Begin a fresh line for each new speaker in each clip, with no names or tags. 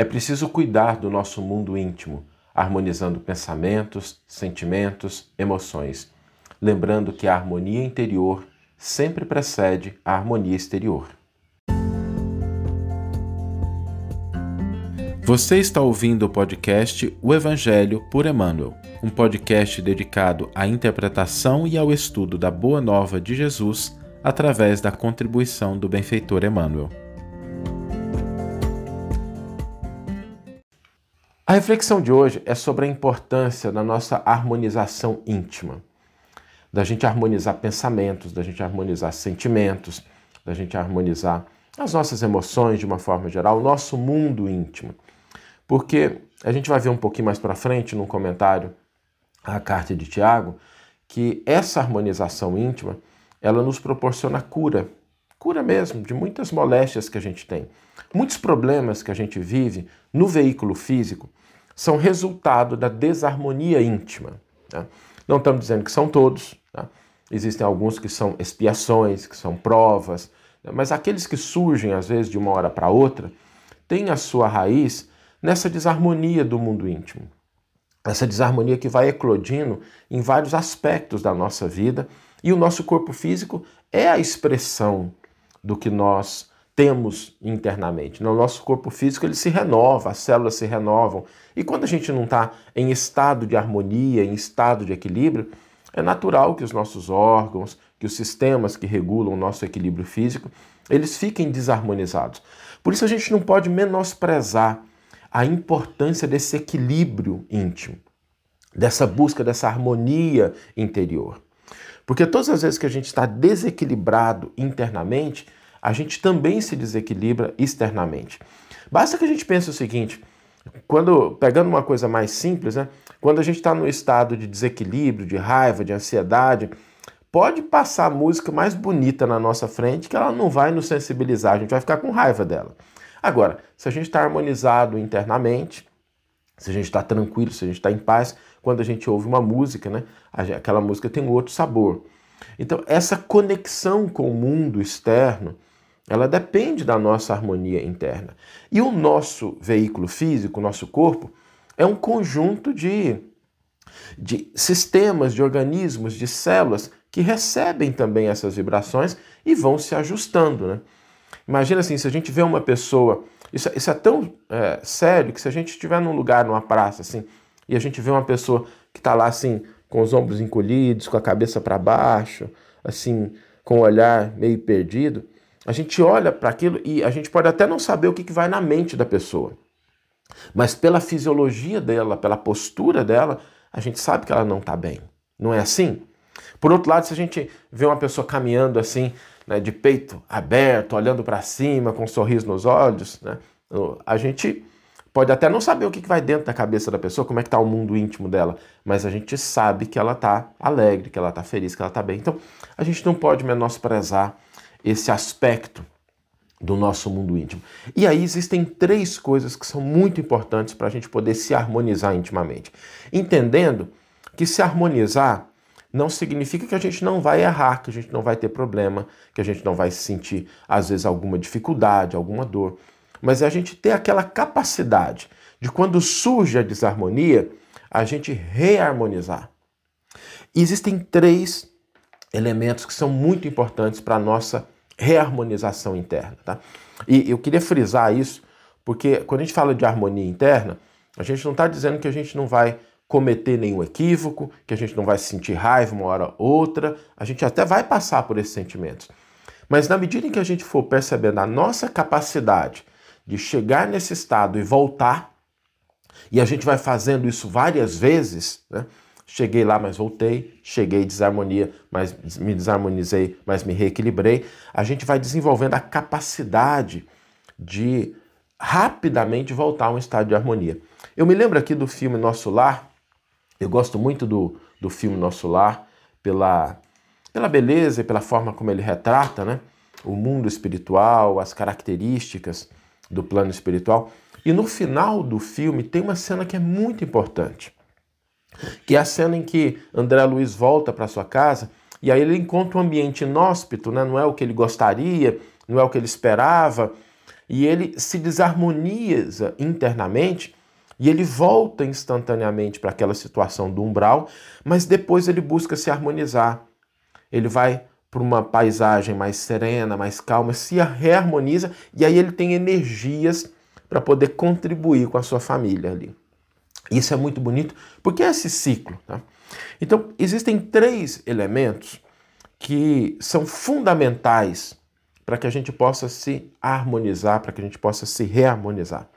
É preciso cuidar do nosso mundo íntimo, harmonizando pensamentos, sentimentos, emoções, lembrando que a harmonia interior sempre precede a harmonia exterior. Você está ouvindo o podcast O Evangelho por Emmanuel, um podcast dedicado à interpretação e ao estudo da Boa Nova de Jesus através da contribuição do benfeitor Emmanuel. A reflexão de hoje é sobre a importância da nossa harmonização íntima, da gente harmonizar pensamentos, da gente harmonizar sentimentos, da gente harmonizar as nossas emoções de uma forma geral, o nosso mundo íntimo. Porque a gente vai ver um pouquinho mais para frente, num comentário à carta de Tiago, que essa harmonização íntima, ela nos proporciona cura, cura mesmo de muitas moléstias que a gente tem. Muitos problemas que a gente vive no veículo físico são resultado da desarmonia íntima. Tá? Não estamos dizendo que são todos, tá? existem alguns que são expiações, que são provas, né? mas aqueles que surgem às vezes de uma hora para outra têm a sua raiz nessa desarmonia do mundo íntimo. Essa desarmonia que vai eclodindo em vários aspectos da nossa vida e o nosso corpo físico é a expressão do que nós temos internamente. No nosso corpo físico ele se renova, as células se renovam. E quando a gente não está em estado de harmonia, em estado de equilíbrio, é natural que os nossos órgãos, que os sistemas que regulam o nosso equilíbrio físico, eles fiquem desarmonizados. Por isso a gente não pode menosprezar a importância desse equilíbrio íntimo, dessa busca dessa harmonia interior. Porque todas as vezes que a gente está desequilibrado internamente, a gente também se desequilibra externamente. Basta que a gente pense o seguinte: quando pegando uma coisa mais simples, né? Quando a gente está no estado de desequilíbrio, de raiva, de ansiedade, pode passar a música mais bonita na nossa frente que ela não vai nos sensibilizar, a gente vai ficar com raiva dela. Agora, se a gente está harmonizado internamente, se a gente está tranquilo, se a gente está em paz, quando a gente ouve uma música, né? Aquela música tem um outro sabor. Então, essa conexão com o mundo externo ela depende da nossa harmonia interna. E o nosso veículo físico, o nosso corpo, é um conjunto de, de sistemas, de organismos, de células que recebem também essas vibrações e vão se ajustando. Né? Imagina assim, se a gente vê uma pessoa. Isso, isso é tão é, sério que se a gente estiver num lugar, numa praça, assim, e a gente vê uma pessoa que está lá assim, com os ombros encolhidos, com a cabeça para baixo, assim, com o olhar meio perdido a gente olha para aquilo e a gente pode até não saber o que, que vai na mente da pessoa. Mas pela fisiologia dela, pela postura dela, a gente sabe que ela não está bem. Não é assim? Por outro lado, se a gente vê uma pessoa caminhando assim, né, de peito aberto, olhando para cima, com um sorriso nos olhos, né, a gente pode até não saber o que vai dentro da cabeça da pessoa, como é que está o mundo íntimo dela, mas a gente sabe que ela está alegre, que ela está feliz, que ela está bem. Então, a gente não pode menosprezar esse aspecto do nosso mundo íntimo. E aí existem três coisas que são muito importantes para a gente poder se harmonizar intimamente. Entendendo que se harmonizar não significa que a gente não vai errar, que a gente não vai ter problema, que a gente não vai sentir, às vezes, alguma dificuldade, alguma dor. Mas é a gente ter aquela capacidade de, quando surge a desarmonia, a gente reharmonizar. E existem três elementos que são muito importantes para a nossa reharmonização interna. Tá? E eu queria frisar isso, porque quando a gente fala de harmonia interna, a gente não está dizendo que a gente não vai cometer nenhum equívoco, que a gente não vai sentir raiva uma hora ou outra, a gente até vai passar por esses sentimentos. Mas na medida em que a gente for percebendo a nossa capacidade de chegar nesse estado e voltar, e a gente vai fazendo isso várias vezes, né? Cheguei lá, mas voltei. Cheguei desarmonia, mas me desarmonizei, mas me reequilibrei. A gente vai desenvolvendo a capacidade de rapidamente voltar a um estado de harmonia. Eu me lembro aqui do filme Nosso Lar. Eu gosto muito do, do filme Nosso Lar pela, pela beleza e pela forma como ele retrata né, o mundo espiritual, as características do plano espiritual. E no final do filme tem uma cena que é muito importante que é a cena em que André Luiz volta para sua casa e aí ele encontra um ambiente inóspito, né? não é o que ele gostaria, não é o que ele esperava. e ele se desarmoniza internamente e ele volta instantaneamente para aquela situação do umbral, mas depois ele busca se harmonizar. Ele vai para uma paisagem mais serena, mais calma, se reharmoniza e aí ele tem energias para poder contribuir com a sua família ali. Isso é muito bonito, porque é esse ciclo. Tá? Então, existem três elementos que são fundamentais para que a gente possa se harmonizar, para que a gente possa se reharmonizar.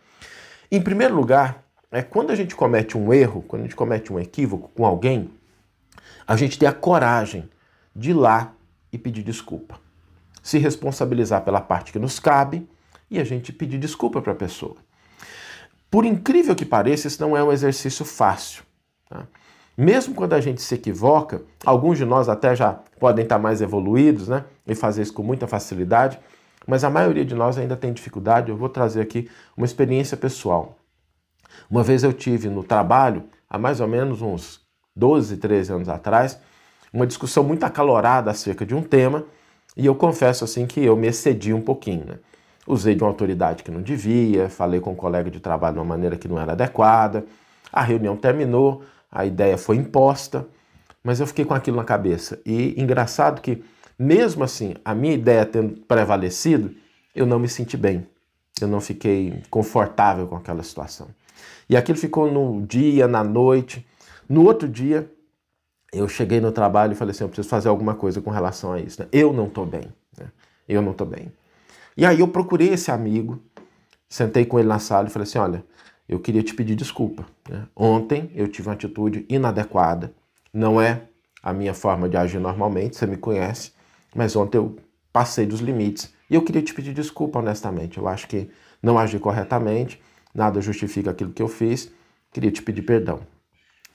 Em primeiro lugar, é quando a gente comete um erro, quando a gente comete um equívoco com alguém, a gente tem a coragem de ir lá e pedir desculpa. Se responsabilizar pela parte que nos cabe e a gente pedir desculpa para a pessoa. Por incrível que pareça, isso não é um exercício fácil. Tá? Mesmo quando a gente se equivoca, alguns de nós até já podem estar mais evoluídos né, e fazer isso com muita facilidade, mas a maioria de nós ainda tem dificuldade. Eu vou trazer aqui uma experiência pessoal. Uma vez eu tive no trabalho, há mais ou menos uns 12, 13 anos atrás, uma discussão muito acalorada acerca de um tema, e eu confesso assim que eu me excedi um pouquinho. Né? Usei de uma autoridade que não devia, falei com um colega de trabalho de uma maneira que não era adequada. A reunião terminou, a ideia foi imposta, mas eu fiquei com aquilo na cabeça. E engraçado que, mesmo assim, a minha ideia tendo prevalecido, eu não me senti bem. Eu não fiquei confortável com aquela situação. E aquilo ficou no dia, na noite. No outro dia, eu cheguei no trabalho e falei assim: eu preciso fazer alguma coisa com relação a isso. Né? Eu não estou bem. Né? Eu não estou bem. E aí eu procurei esse amigo, sentei com ele na sala e falei assim: olha, eu queria te pedir desculpa. Né? Ontem eu tive uma atitude inadequada, não é a minha forma de agir normalmente, você me conhece, mas ontem eu passei dos limites e eu queria te pedir desculpa honestamente. Eu acho que não agi corretamente, nada justifica aquilo que eu fiz, queria te pedir perdão.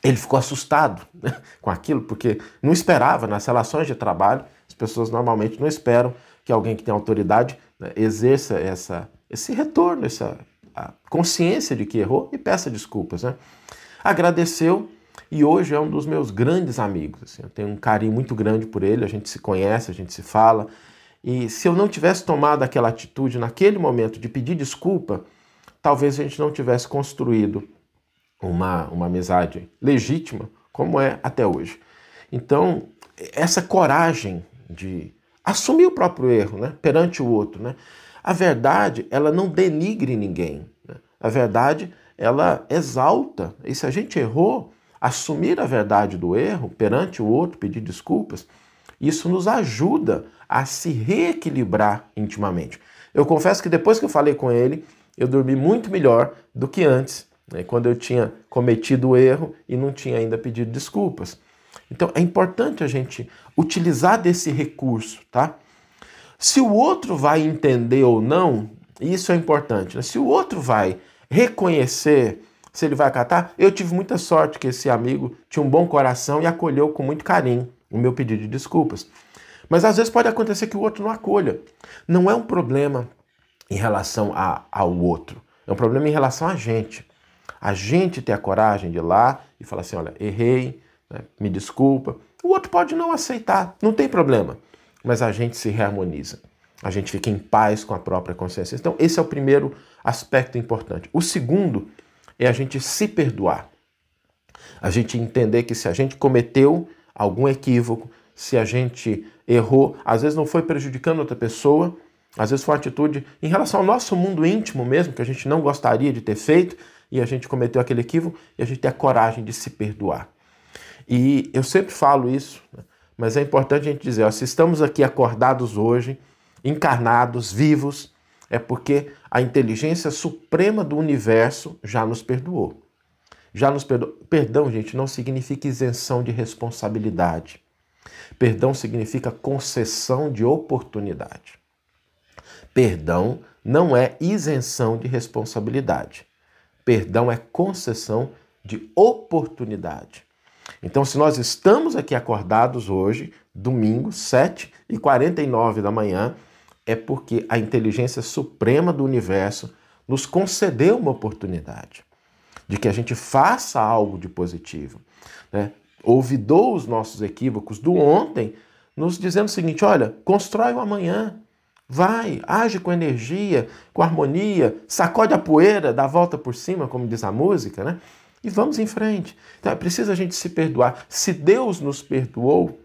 Ele ficou assustado né, com aquilo, porque não esperava, nas relações de trabalho, as pessoas normalmente não esperam que alguém que tem autoridade né, exerça essa, esse retorno, essa consciência de que errou e peça desculpas. Né? Agradeceu e hoje é um dos meus grandes amigos. Assim, eu tenho um carinho muito grande por ele, a gente se conhece, a gente se fala. E se eu não tivesse tomado aquela atitude naquele momento de pedir desculpa, talvez a gente não tivesse construído uma, uma amizade legítima como é até hoje. Então, essa coragem de assumir o próprio erro né, perante o outro. Né? A verdade, ela não denigre ninguém. Né? A verdade, ela exalta. E se a gente errou, assumir a verdade do erro perante o outro, pedir desculpas, isso nos ajuda a se reequilibrar intimamente. Eu confesso que depois que eu falei com ele, eu dormi muito melhor do que antes, né, quando eu tinha cometido o erro e não tinha ainda pedido desculpas. Então é importante a gente utilizar desse recurso, tá? Se o outro vai entender ou não, isso é importante. Né? Se o outro vai reconhecer, se ele vai acatar, eu tive muita sorte que esse amigo tinha um bom coração e acolheu com muito carinho o meu pedido de desculpas. Mas às vezes pode acontecer que o outro não acolha. Não é um problema em relação a, ao outro, é um problema em relação a gente. A gente ter a coragem de ir lá e falar assim: olha, errei, né? me desculpa. O outro pode não aceitar, não tem problema, mas a gente se reharmoniza. A gente fica em paz com a própria consciência. Então, esse é o primeiro aspecto importante. O segundo é a gente se perdoar. A gente entender que se a gente cometeu algum equívoco, se a gente errou, às vezes não foi prejudicando outra pessoa, às vezes foi uma atitude em relação ao nosso mundo íntimo mesmo, que a gente não gostaria de ter feito, e a gente cometeu aquele equívoco, e a gente ter a coragem de se perdoar. E eu sempre falo isso, né? mas é importante a gente dizer: ó, se estamos aqui acordados hoje, encarnados, vivos, é porque a inteligência suprema do universo já nos perdoou. Já nos perdoou. Perdão, gente, não significa isenção de responsabilidade. Perdão significa concessão de oportunidade. Perdão não é isenção de responsabilidade. Perdão é concessão de oportunidade. Então, se nós estamos aqui acordados hoje, domingo, 7 e 49 da manhã, é porque a inteligência suprema do universo nos concedeu uma oportunidade de que a gente faça algo de positivo. Né? Ouvidou os nossos equívocos do ontem, nos dizendo o seguinte: olha, constrói o amanhã, Vai, age com energia, com harmonia, sacode a poeira, dá a volta por cima, como diz a música, né? E vamos em frente. Então é preciso a gente se perdoar. Se Deus nos perdoou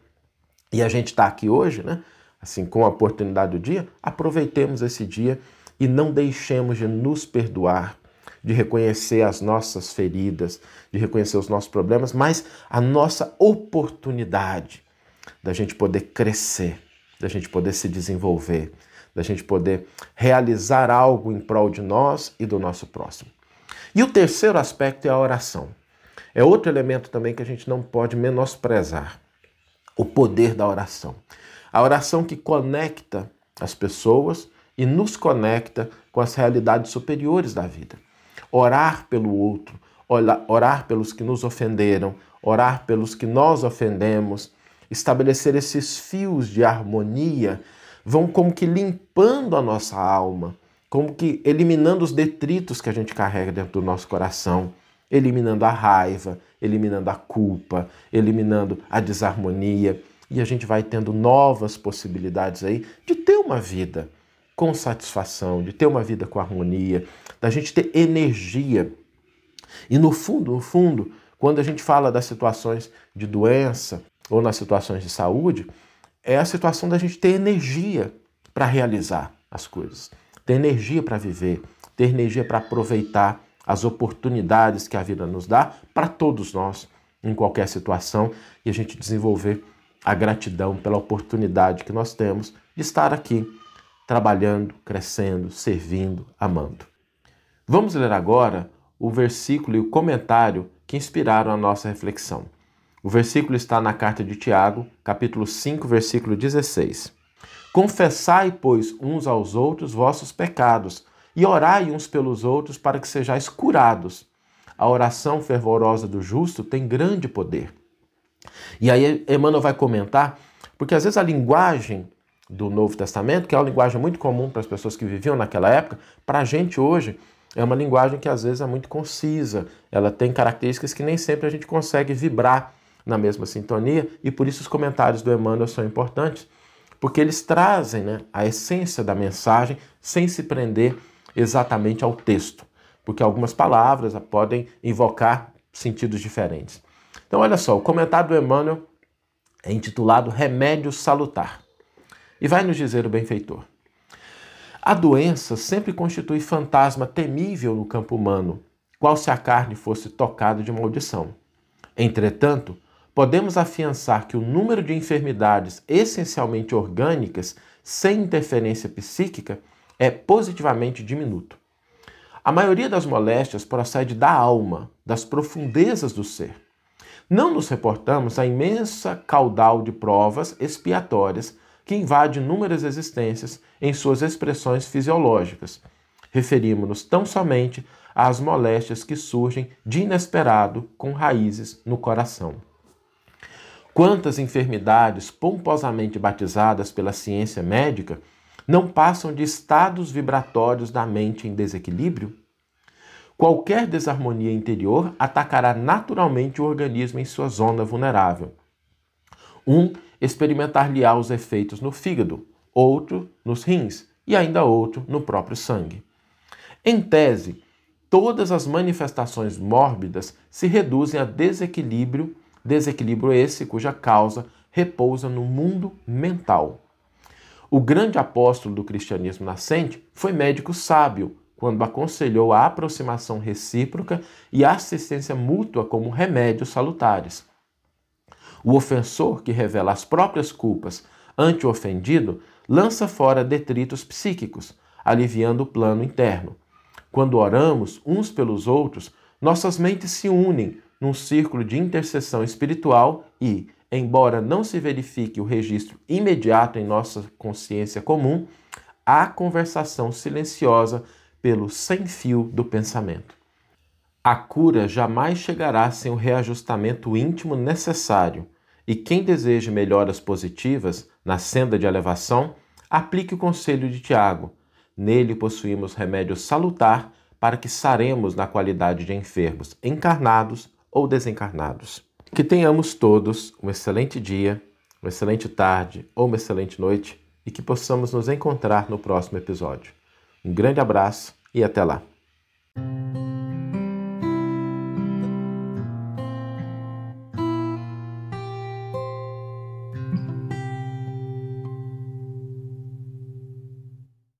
e a gente está aqui hoje, né? Assim, com a oportunidade do dia, aproveitemos esse dia e não deixemos de nos perdoar, de reconhecer as nossas feridas, de reconhecer os nossos problemas, mas a nossa oportunidade da gente poder crescer, da gente poder se desenvolver, da gente poder realizar algo em prol de nós e do nosso próximo. E o terceiro aspecto é a oração. É outro elemento também que a gente não pode menosprezar: o poder da oração. A oração que conecta as pessoas e nos conecta com as realidades superiores da vida. Orar pelo outro, orar pelos que nos ofenderam, orar pelos que nós ofendemos, estabelecer esses fios de harmonia vão como que limpando a nossa alma, como que eliminando os detritos que a gente carrega dentro do nosso coração, eliminando a raiva, eliminando a culpa, eliminando a desarmonia, e a gente vai tendo novas possibilidades aí de ter uma vida com satisfação, de ter uma vida com harmonia, da gente ter energia. E no fundo, no fundo, quando a gente fala das situações de doença ou nas situações de saúde, é a situação da gente ter energia para realizar as coisas, ter energia para viver, ter energia para aproveitar as oportunidades que a vida nos dá para todos nós, em qualquer situação, e a gente desenvolver a gratidão pela oportunidade que nós temos de estar aqui, trabalhando, crescendo, servindo, amando. Vamos ler agora o versículo e o comentário que inspiraram a nossa reflexão. O versículo está na carta de Tiago, capítulo 5, versículo 16. Confessai, pois, uns aos outros vossos pecados, e orai uns pelos outros para que sejais curados. A oração fervorosa do justo tem grande poder. E aí Emmanuel vai comentar, porque às vezes a linguagem do Novo Testamento, que é uma linguagem muito comum para as pessoas que viviam naquela época, para a gente hoje é uma linguagem que às vezes é muito concisa, ela tem características que nem sempre a gente consegue vibrar na mesma sintonia, e por isso os comentários do Emmanuel são importantes, porque eles trazem né, a essência da mensagem sem se prender exatamente ao texto, porque algumas palavras podem invocar sentidos diferentes. Então, olha só, o comentário do Emmanuel é intitulado Remédio Salutar e vai nos dizer o benfeitor. A doença sempre constitui fantasma temível no campo humano, qual se a carne fosse tocada de maldição. Entretanto, podemos afiançar que o número de enfermidades essencialmente orgânicas, sem interferência psíquica, é positivamente diminuto. A maioria das moléstias procede da alma, das profundezas do ser. Não nos reportamos à imensa caudal de provas expiatórias que invade inúmeras existências em suas expressões fisiológicas. Referimos-nos tão somente às moléstias que surgem de inesperado com raízes no coração. Quantas enfermidades pomposamente batizadas pela ciência médica não passam de estados vibratórios da mente em desequilíbrio? Qualquer desarmonia interior atacará naturalmente o organismo em sua zona vulnerável. Um experimentar-lhe-á os efeitos no fígado, outro nos rins e ainda outro no próprio sangue. Em tese, todas as manifestações mórbidas se reduzem a desequilíbrio Desequilíbrio esse cuja causa repousa no mundo mental. O grande apóstolo do cristianismo nascente foi médico sábio quando aconselhou a aproximação recíproca e a assistência mútua como remédios salutares. O ofensor que revela as próprias culpas ante o ofendido lança fora detritos psíquicos, aliviando o plano interno. Quando oramos uns pelos outros, nossas mentes se unem num círculo de intercessão espiritual e, embora não se verifique o registro imediato em nossa consciência comum, há conversação silenciosa pelo sem-fio do pensamento. A cura jamais chegará sem o reajustamento íntimo necessário, e quem deseja melhoras positivas na senda de elevação, aplique o conselho de Tiago. Nele possuímos remédio salutar para que saremos na qualidade de enfermos encarnados ou desencarnados. Que tenhamos todos um excelente dia, uma excelente tarde ou uma excelente noite e que possamos nos encontrar no próximo episódio. Um grande abraço e até lá!